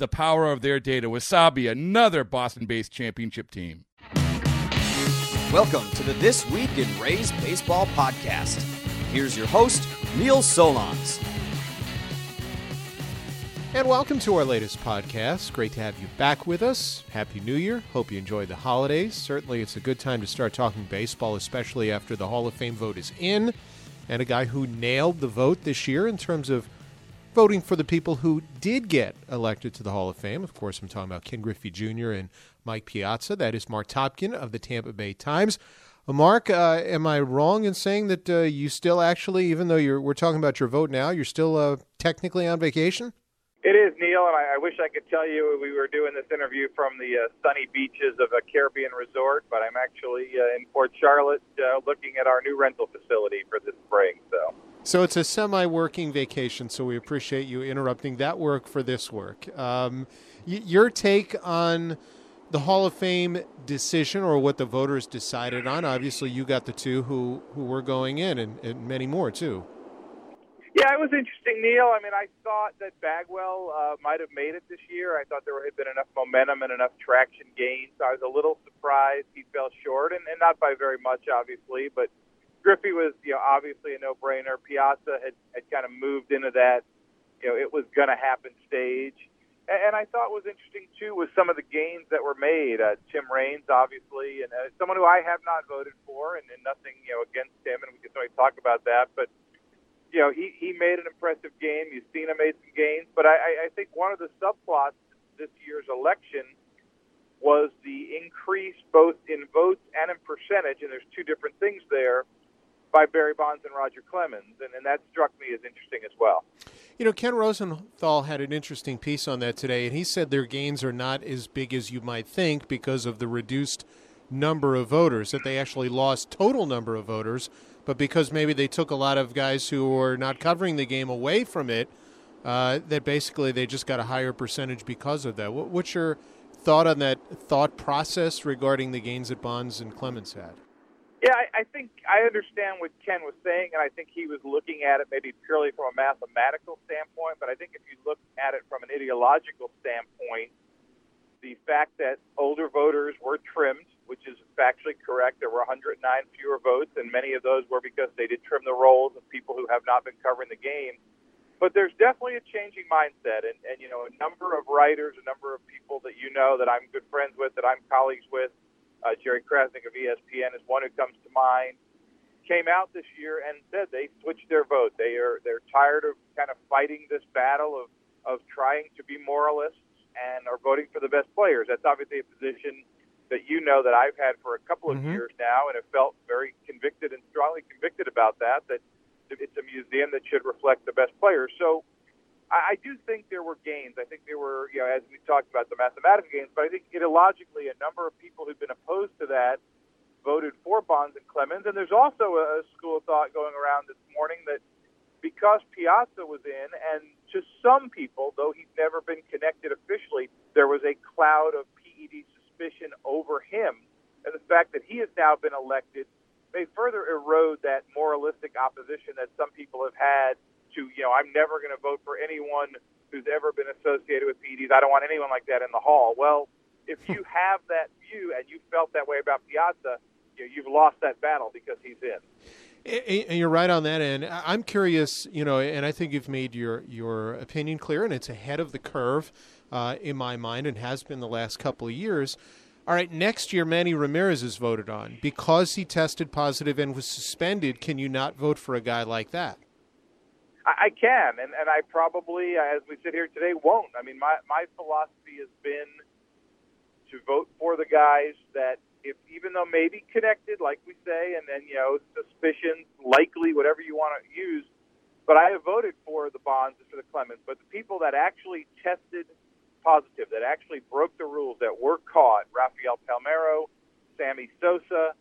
the power of their data. Wasabi, another Boston based championship team. Welcome to the This Week in Rays Baseball podcast. Here's your host, Neil Solondz. And welcome to our latest podcast. Great to have you back with us. Happy New Year. Hope you enjoyed the holidays. Certainly, it's a good time to start talking baseball, especially after the Hall of Fame vote is in. And a guy who nailed the vote this year in terms of voting for the people who did get elected to the Hall of Fame. Of course, I'm talking about Ken Griffey Jr. and Mike Piazza. That is Marc Topkin of the Tampa Bay Times. Uh, Marc, uh, am I wrong in saying that uh, you still actually, even though we're talking about your vote now, you're still uh, technically on vacation? It is, Neil, and I, I wish I could tell you we were doing this interview from the uh, sunny beaches of a Caribbean resort, but I'm actually uh, in Port Charlotte looking at our new rental facility for this spring. So, so it's a semi-working vacation. So we appreciate you interrupting that work for this work. Um, y- your take on the Hall of Fame decision, or what the voters decided on? Obviously, you got the two who who were going in, and, and many more too. Yeah, it was interesting, Neil. I mean, I thought that Bagwell uh, might have made it this year. I thought there had been enough momentum and enough traction gained. So I was a little surprised he fell short, and, and not by very much, obviously. But Griffey was, you know, obviously a no-brainer. Piazza had, had kind of moved into that, you know, it was going to happen stage. And, and I thought was interesting too was some of the gains that were made. Uh, Tim Raines, obviously, and uh, someone who I have not voted for, and, and nothing, you know, against him, and we can certainly talk about that, but you know, he, he made an impressive game. Mussina made some gains. But I, I think one of the subplots this year's election was the increase both in votes and in percentage, and there's two different things there, by Barry Bonds and Roger Clemens. And, and that struck me as interesting as well. You know, Ken Rosenthal had an interesting piece on that today, and he said their gains are not as big as you might think because of the reduced number of voters, that they actually lost total number of voters but because maybe they took a lot of guys who were not covering the game away from it, uh, that basically they just got a higher percentage because of that. What, what's your thought on that thought process regarding the gains that Bonds and Clemens had? Yeah, I, I think I understand what Ken was saying, and I think he was looking at it maybe purely from a mathematical standpoint. But I think if you look at it from an ideological standpoint, the fact that older voters were trimmed which is factually correct. There were 109 fewer votes, and many of those were because they did trim the rolls of people who have not been covering the game. But there's definitely a changing mindset, and, and you know, a number of writers, a number of people that you know that I'm good friends with, that I'm colleagues with. Uh, Jerry Crasnick of ESPN is one who comes to mind. Came out this year and said they switched their vote. They are they're tired of kind of fighting this battle of of trying to be moralists and are voting for the best players. That's obviously a position that you know that I've had for a couple of mm-hmm. years now, and have felt very convicted and strongly convicted about that. That it's a museum that should reflect the best players. So I, I do think there were gains. I think there were, you know, as we talked about the mathematical gains, but I think ideologically, a number of people who've been opposed to that voted for Bonds and Clemens. And there's also a school of thought going around this morning that because Piazza was in, and to some people, though he's never been connected officially, there was a cloud of PED suspicion over him, and the fact that he has now been elected may further erode that moralistic opposition that some people have had to, you know, I'm never going to vote for anyone who's ever been associated with PEDs. I don't want anyone like that in the hall. Well, if you have that view and you felt that way about Piazza, you know, you've lost that battle because he's in. And you're right on that end. I'm curious, you know, and I think you've made your your opinion clear, and it's ahead of the curve uh, in my mind, and has been the last couple of years. All right, next year Manny Ramirez is voted on because he tested positive and was suspended. Can you not vote for a guy like that? I, I can, and and I probably, as we sit here today, won't. I mean, my my philosophy has been to vote for the guys that if even though maybe connected, like we say, and then you know suspicion, likely, whatever you want to use. But I have voted for the Bonds and for the Clemens. But the people that actually tested positive, that actually broke the rules, that were caught, Rafael Palmeiro, Sammy Sosa,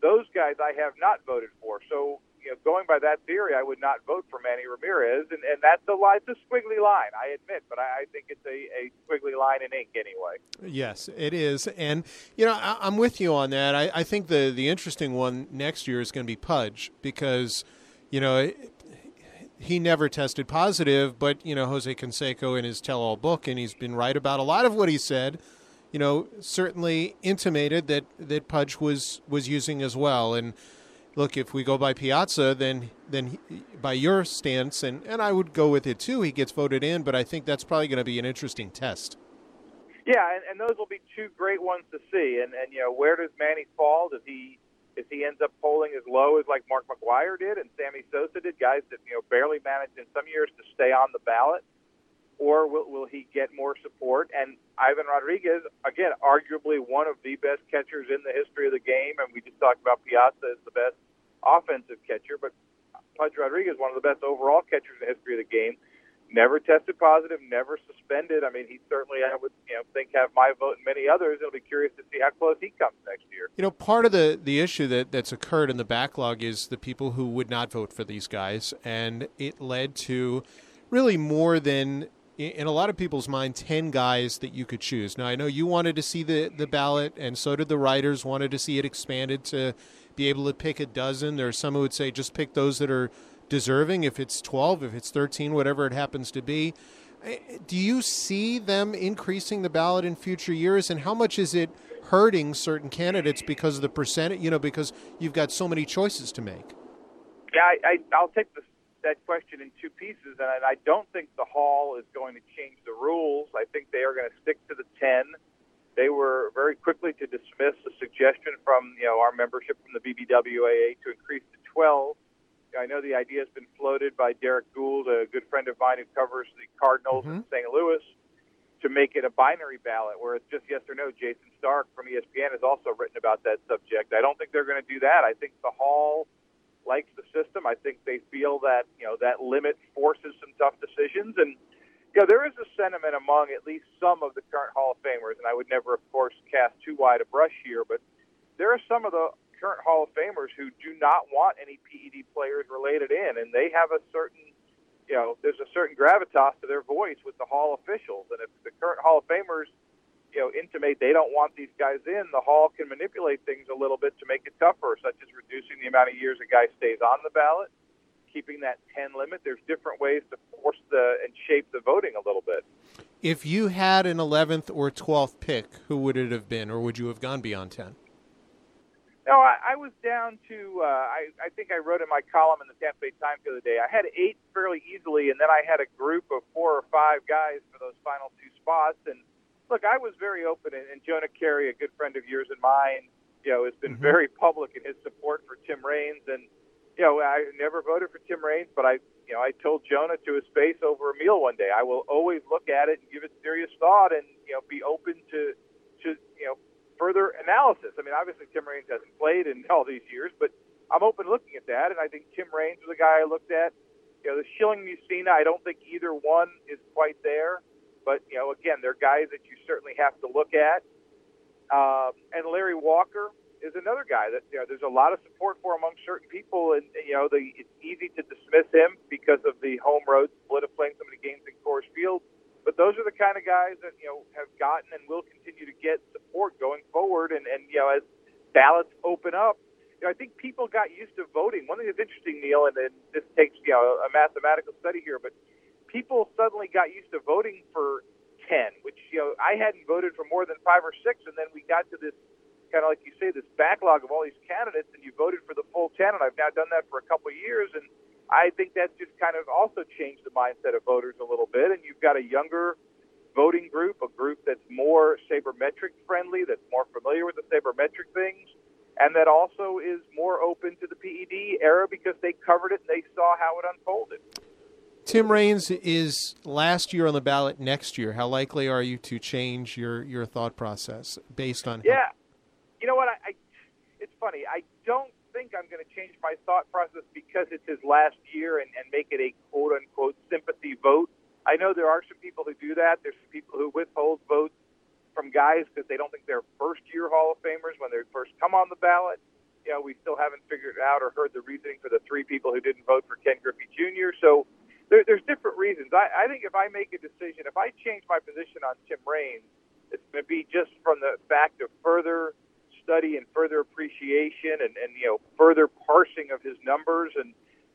those guys I have not voted for. So you know, going by that theory, I would not vote for Manny Ramirez, and, and that's a line, it's a squiggly line, I admit, but I, I think it's a, a squiggly line in ink anyway. Yes, it is, and you know, I, am with you on that. I, I think the the interesting one next year is going to be Pudge because, you know. he never tested positive, but you know Jose Canseco in his tell-all book, and he's been right about a lot of what he said. You know, certainly intimated that that Pudge was was using as well, and look, if we go by Piazza, then then he, by your stance, and, and I would go with it too, he gets voted in, but I think that's probably going to be an interesting test. Yeah, and, and those will be two great ones to see. And, and you know, where does Manny fall? Does he if he ends up polling as low as like Mark McGwire did and Sammy Sosa did, guys that you know barely managed in some years to stay on the ballot, or will, will he get more support? And Ivan Rodriguez, again, arguably one of the best catchers in the history of the game, and we just talked about Piazza as the best offensive catcher, but Pudge Rodriguez, one of the best overall catchers in the history of the game, never tested positive, never suspended. I mean, he certainly, I would you know, think, have my vote and many others. It'll be curious to see how close he comes next year. You know, part of the, the issue that, that's occurred in the backlog is the people who would not vote for these guys, and it led to really more than in a lot of people's mind, 10 guys that you could choose. Now, I know you wanted to see the, the ballot, and so did the writers, wanted to see it expanded to be able to pick a dozen. There are some who would say just pick those that are deserving, if it's 12, if it's 13, whatever it happens to be. Eh, do you see them increasing the ballot in future years, and how much is it hurting certain candidates because of the percentage, you know, because you've got so many choices to make? Yeah, I, I, I'll take that question in two pieces, and I don't think the Hall is going to change the rules. I think they are going to stick to the 10. They were very quickly to dismiss a suggestion from you know our membership from the BBWAA to increase to 12. I know the idea has been floated by Derrick Goold, a good friend of mine who covers the Cardinals mm-hmm. in St. Louis, to make it a binary ballot where it's just yes or no. Jayson Stark from ESPN has also written about that subject. I don't think they're going to do that. I think the Hall likes the system. I think they feel that you know that limit forces some tough decisions, and you know there is a sentiment among at least some of the current Hall of Famers, and I would never, of course, cast too wide a brush here, but there are some of the current Hall of Famers who do not want any PED players related in, and they have a certain you know there's a certain gravitas to their voice with the Hall officials, and if the current Hall of Famers you know, intimate they don't want these guys in, the Hall can manipulate things a little bit to make it tougher, such as reducing the amount of years a guy stays on the ballot, keeping that 10 limit. There's different ways to force the and shape the voting a little bit. If you had an 11th or 12th pick, who would it have been, or would you have gone beyond 10? No, I, I was down to. Uh, I, I think I wrote in my column in the Tampa Bay Times the other day. I had eight fairly easily, and then I had a group of four or five guys for those final two spots, and look, I was very open, and, and Jonah Keri, a good friend of yours and mine, you know, has been mm-hmm. very public in his support for Tim Raines, and you know, I never voted for Tim Raines, but I, you know, I told Jonah to his face over a meal one day, I will always look at it and give it serious thought, and you know, be open to, to you know, further analysis. I mean, obviously Tim Raines hasn't played in all these years, but I'm open looking at that, and I think Tim Raines was a guy I looked at. You know, the Schilling Mussina, I don't think either one is quite there. But you know, again, they're guys that you certainly have to look at. Um, and Larry Walker is another guy that you know there's a lot of support for among certain people, and you know the, it's easy to dismiss him because of the home road split of playing so many games in Coors Field. But those are the kind of guys that you know have gotten and will continue to get support going forward. And and you know as ballots open up, you know, I think people got used to voting. One thing that's interesting, Neil, and, and this takes you know a mathematical study here, but people suddenly got used to voting for 10, which, you know, I hadn't voted for more than five or six, and then we got to this kind of like you say, this backlog of all these candidates, and you voted for the full 10, and I've now done that for a couple of years, and I think that's just kind of also changed the mindset of voters a little bit, and you've got a younger voting group, a group that's more sabermetric friendly, that's more familiar with the sabermetric things, and that also is more open to the PED era because they covered it and they saw how it unfolded. Tim Raines is last year on the ballot next year. How likely are you to change your, your thought process based on? Yeah, know what? I, I it's funny. I don't think I'm going to change my thought process because it's his last year and, and make it a quote unquote sympathy vote. I know there are some people who do that. There's some people who withhold votes from guys because they don't think they're first year Hall of Famers when they first come on the ballot. You know, we still haven't figured out or heard the reasoning for the three people who didn't vote for Ken Griffey Jr. So there, there's different reasons. I, I think if I make a decision, if I change my position on Tim Raines, it's going to be just from the fact of further study and further appreciation and, and you know further parsing of his numbers and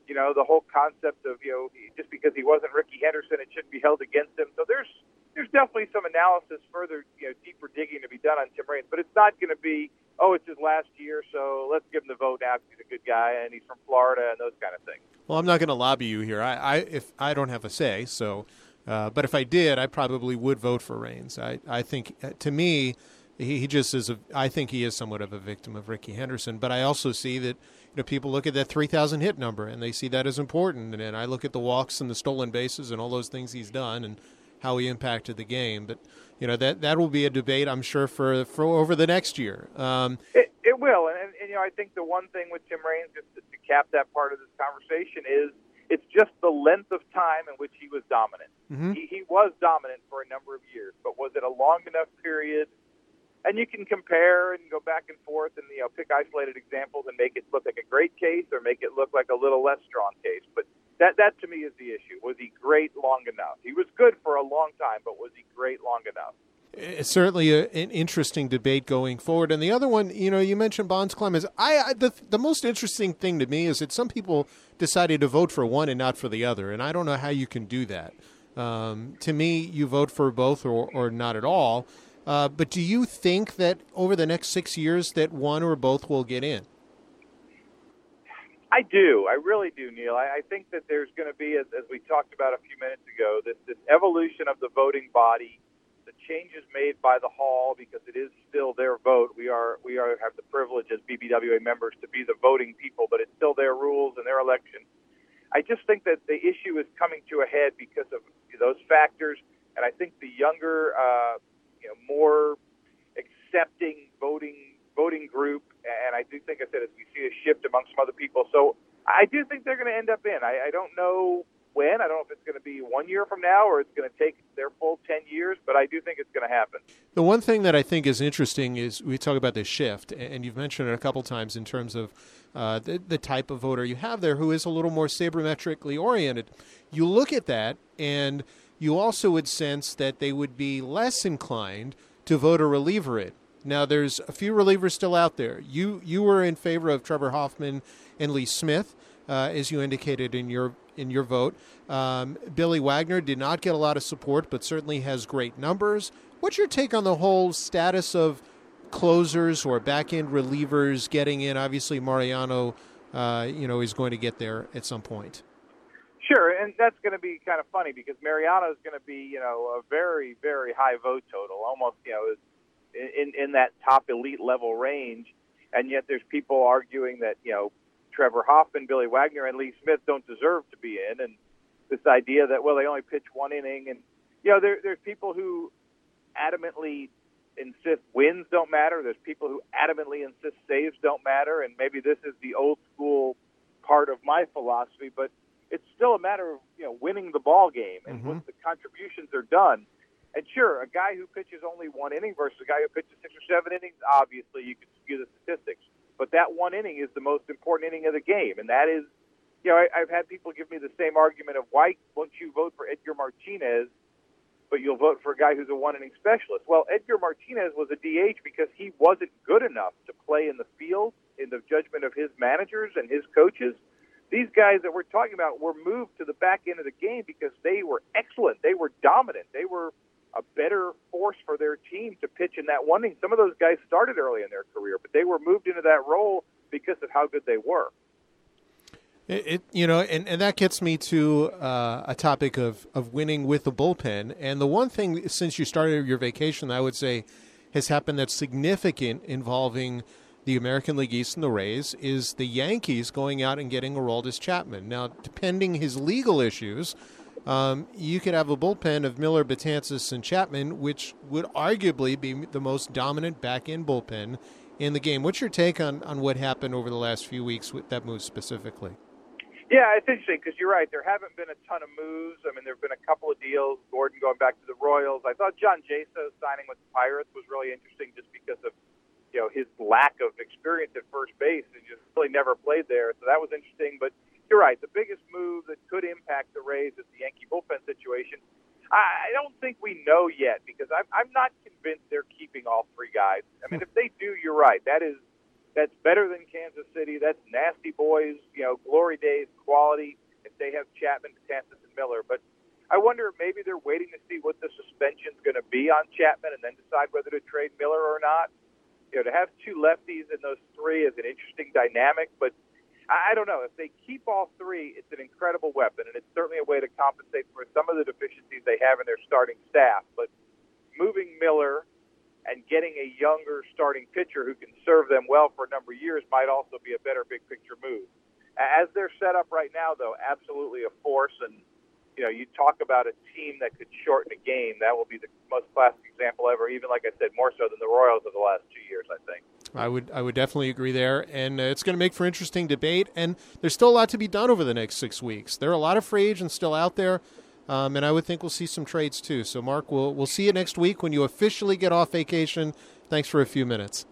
you know the whole concept of you know just because he wasn't Rickey Henderson, it shouldn't be held against him. So there's there's definitely some analysis, further you know deeper digging to be done on Tim Raines, but it's not going to be oh it's his last year, so let's give him the vote now because he's a good guy and he's from Florida and those kind of things. Well, I'm not going to lobby you here. I, I if I don't have a say, so. Uh, but if I did, I probably would vote for Raines. I, I think, uh, to me, he, he just is. A, I think he is somewhat of a victim of Rickey Henderson. But I also see that you know people look at that 3,000 hit number and they see that as important. And, and I look at the walks and the stolen bases and all those things he's done and how he impacted the game. But you know that that will be a debate, I'm sure, for for over the next year. Um, it, it will, and, and you know I think the one thing with Tim Raines, just to, to cap that part of this conversation, is it's just the length of time in which he was dominant. Mm-hmm. He, he was dominant for a number of years, but was it a long enough period? And you can compare and go back and forth and you know pick isolated examples and make it look like a great case or make it look like a little less strong case. But that that to me is the issue. Was he great long enough? He was good for a long time, but was he great long enough? It's certainly a, an interesting debate going forward. And the other one, you know, you mentioned Bonds Clemens. I, I the the most interesting thing to me is that some people decided to vote for one and not for the other, and I don't know how you can do that. Um, to me, you vote for both or, or not at all. Uh, but do you think that over the next six years that one or both will get in? I do. I really do, Neil. I, I think that there's going to be, as, as we talked about a few minutes ago, this, this evolution of the voting body, the changes made by the hall because it is still their vote. We are we are have the privilege as BBWA members to be the voting people, but it's still their rules and their election. I just think that the issue is coming to a head because of those factors, and I think the younger, uh, you know, more accepting voting voting group, and I do think I said as we see a shift among some other people. So I do think they're going to end up in. I, I don't know when. I don't know if it's going to be one year from now or it's going to take their full 10 years, but I do think it's going to happen. The one thing that I think is interesting is we talk about this shift, and you've mentioned it a couple times in terms of uh, the, the type of voter you have there who is a little more sabermetrically oriented. You look at that, and you also would sense that they would be less inclined to vote a reliever in. Now, there's a few relievers still out there. You you were in favor of Trevor Hoffman and Lee Smith, uh, as you indicated in your in your vote. Um, Billy Wagner did not get a lot of support, but certainly has great numbers. What's your take on the whole status of closers or back end relievers getting in? Obviously, Mariano, uh, you know, is going to get there at some point. Sure, and that's going to be kind of funny because Mariano is going to be, you know, a very, very high vote total, almost, you know, in in that top elite level range, and yet there's people arguing that you know Trevor Hoffman, Billy Wagner, and Lee Smith don't deserve to be in, and this idea that well they only pitch one inning, and you know there there's people who adamantly insist wins don't matter. There's people who adamantly insist saves don't matter, and maybe this is the old school part of my philosophy, but it's still a matter of you know winning the ball game and mm-hmm. once the contributions are done. And sure, a guy who pitches only one inning versus a guy who pitches six or seven innings, obviously you could skew the statistics. But that one inning is the most important inning of the game, and that is, you know, I, I've had people give me the same argument of why won't you vote for Edgar Martinez, but you'll vote for a guy who's a one inning specialist. Well, Edgar Martinez was a DH because he wasn't good enough to play in the field in the judgment of his managers and his coaches. These guys that we're talking about were moved to the back end of the game because they were excellent. They were dominant. They were a better force for their team to pitch in that one inning. Some of those guys started early in their career, but they were moved into that role because of how good they were. It, it, you know, and, and that gets me to uh, a topic of, of winning with the bullpen. And the one thing since you started your vacation, I would say, has happened that's significant involving the American League East and the Rays is the Yankees going out and getting Aroldis Chapman. Now, depending his legal issues, um, you could have a bullpen of Miller, Betances, and Chapman, which would arguably be the most dominant back end bullpen in the game. What's your take on, on what happened over the last few weeks with that move specifically? Yeah, it's interesting because you're right. There haven't been a ton of moves. I mean, there have been a couple of deals. Gordon going back to the Royals. I thought John Jaso signing with the Pirates was really interesting just because of you know his lack of experience at first base and just really never played there. So that was interesting. But you're right. The biggest move that could impact the Rays is the Yankee bullpen situation. I don't think we know yet because I'm, I'm not convinced they're keeping all three guys. I mean, hmm. if they do, you're right. That is that's better than Kansas City. That's nasty boys, you know, glory days quality. If they have Chapman, Betances, and Miller, but I wonder if maybe they're waiting to see what the suspension is going to be on Chapman and then decide whether to trade Miller or not. You know, to have two lefties in those three is an interesting dynamic, but I don't know if they keep all three. It's an incredible weapon, and it's certainly a way to compensate for some of the deficiencies they have in their starting staff. But moving Miller and getting a younger starting pitcher who can serve them well for a number of years might also be a better big picture move. As they're set up right now, though, absolutely a force. And you know, you talk about a team that could shorten a game. That will be the most classic example ever. Even like I said, more so than the Royals of the last two years, I think. I would I would definitely agree there, and uh, it's going to make for interesting debate. And there's still a lot to be done over the next six weeks. There are a lot of free agents still out there. Um, and I would think we'll see some trades too. So, Marc, we'll we'll see you next week when you officially get off vacation. Thanks for a few minutes.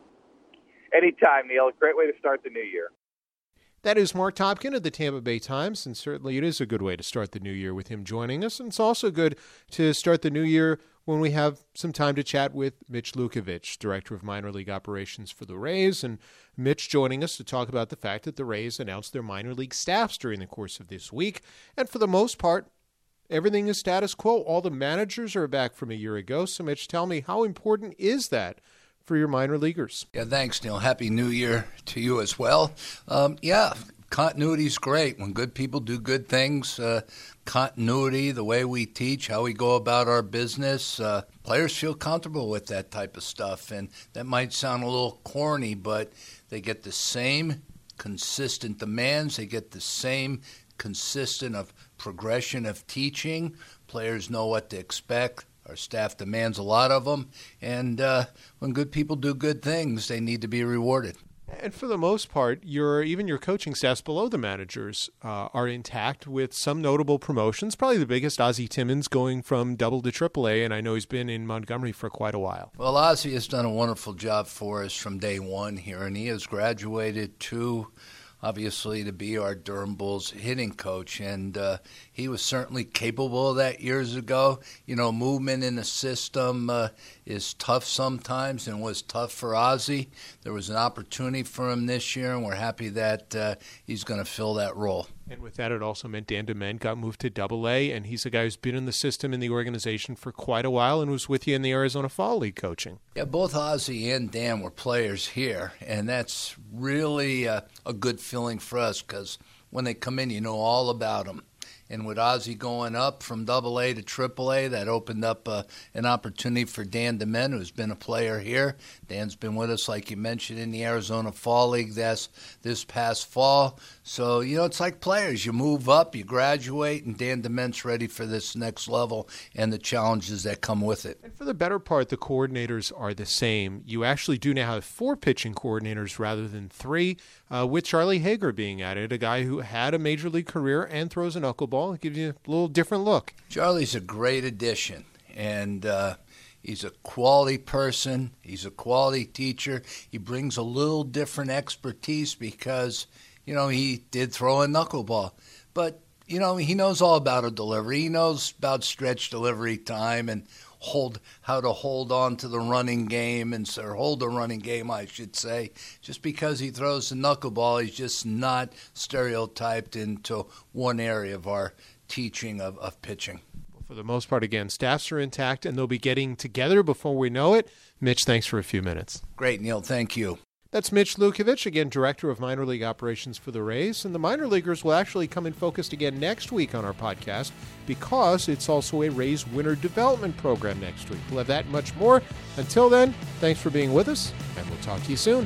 Anytime, Neil. Great way to start the new year. That is Marc Topkin of the Tampa Bay Times, and certainly it is a good way to start the new year with him joining us. And it's also good to start the new year when we have some time to chat with Mitch Lukevics, Director of Minor League Operations for the Rays. And Mitch joining us to talk about the fact that the Rays announced their minor league staffs during the course of this week. And for the most part, everything is status quo. All the managers are back from a year ago. So, Mitch, tell me, how important is that for your minor leaguers? Yeah, thanks, Neil. Happy New Year to you as well. Um, yeah, continuity is great. When good people do good things, uh, continuity, the way we teach, how we go about our business, uh, players feel comfortable with that type of stuff. And that might sound a little corny, but they get the same consistent demands, they get the same consistent of progression of teaching. Players know what to expect. Our staff demands a lot of them. And uh, when good people do good things, they need to be rewarded. And for the most part, your even your coaching staffs below the managers uh, are intact with some notable promotions. Probably the biggest, Ozzie Timmons going from double to triple A, and I know he's been in Montgomery for quite a while. Well, Ozzie has done a wonderful job for us from day one here, and he has graduated to obviously to be our Durham Bulls hitting coach, and uh, he was certainly capable of that years ago. You know, movement in the system uh, is tough sometimes, and was tough for Ozzie. There was an opportunity for him this year, and we're happy that uh, he's going to fill that role. And with that, it also meant Dan DeMent got moved to Double A, and he's a guy who's been in the system in the organization for quite a while and was with you in the Arizona Fall League coaching. Yeah, both Ozzie and Dan were players here, and that's really uh, a good feeling for us because when they come in, you know all about them. And with Ozzie going up from Double A to Triple A, that opened up uh, an opportunity for Dan DeMent, who's been a player here. Dan's been with us, like you mentioned, in the Arizona Fall League this this past fall. So you know, it's like players. You move up, you graduate, and Dan DeMent's ready for this next level and the challenges that come with it. And for the better part, the coordinators are the same. You actually do now have four pitching coordinators rather than three, uh, with Charlie Haeger being added, a guy who had a major league career and throws a knuckleball it gives you a little different look. Charlie's a great addition, and uh, he's a quality person. He's a quality teacher. He brings a little different expertise because, you know, he did throw a knuckleball. But, you know, he knows all about a delivery. He knows about stretch delivery time and hold how to hold on to the running game and or hold the running game, I should say. Just because he throws the knuckleball, he's just not stereotyped into one area of our teaching of, of pitching. For the most part, again, staffs are intact and they'll be getting together before we know it. Mitch, thanks for a few minutes. Great, Neil. Thank you. That's Mitch Lukevics, again, Director of Minor League Operations for the Rays. And the minor leaguers will actually come in focused again next week on our podcast because it's also a Rays Winter Development Program next week. We'll have that much more. Until then, thanks for being with us, and we'll talk to you soon.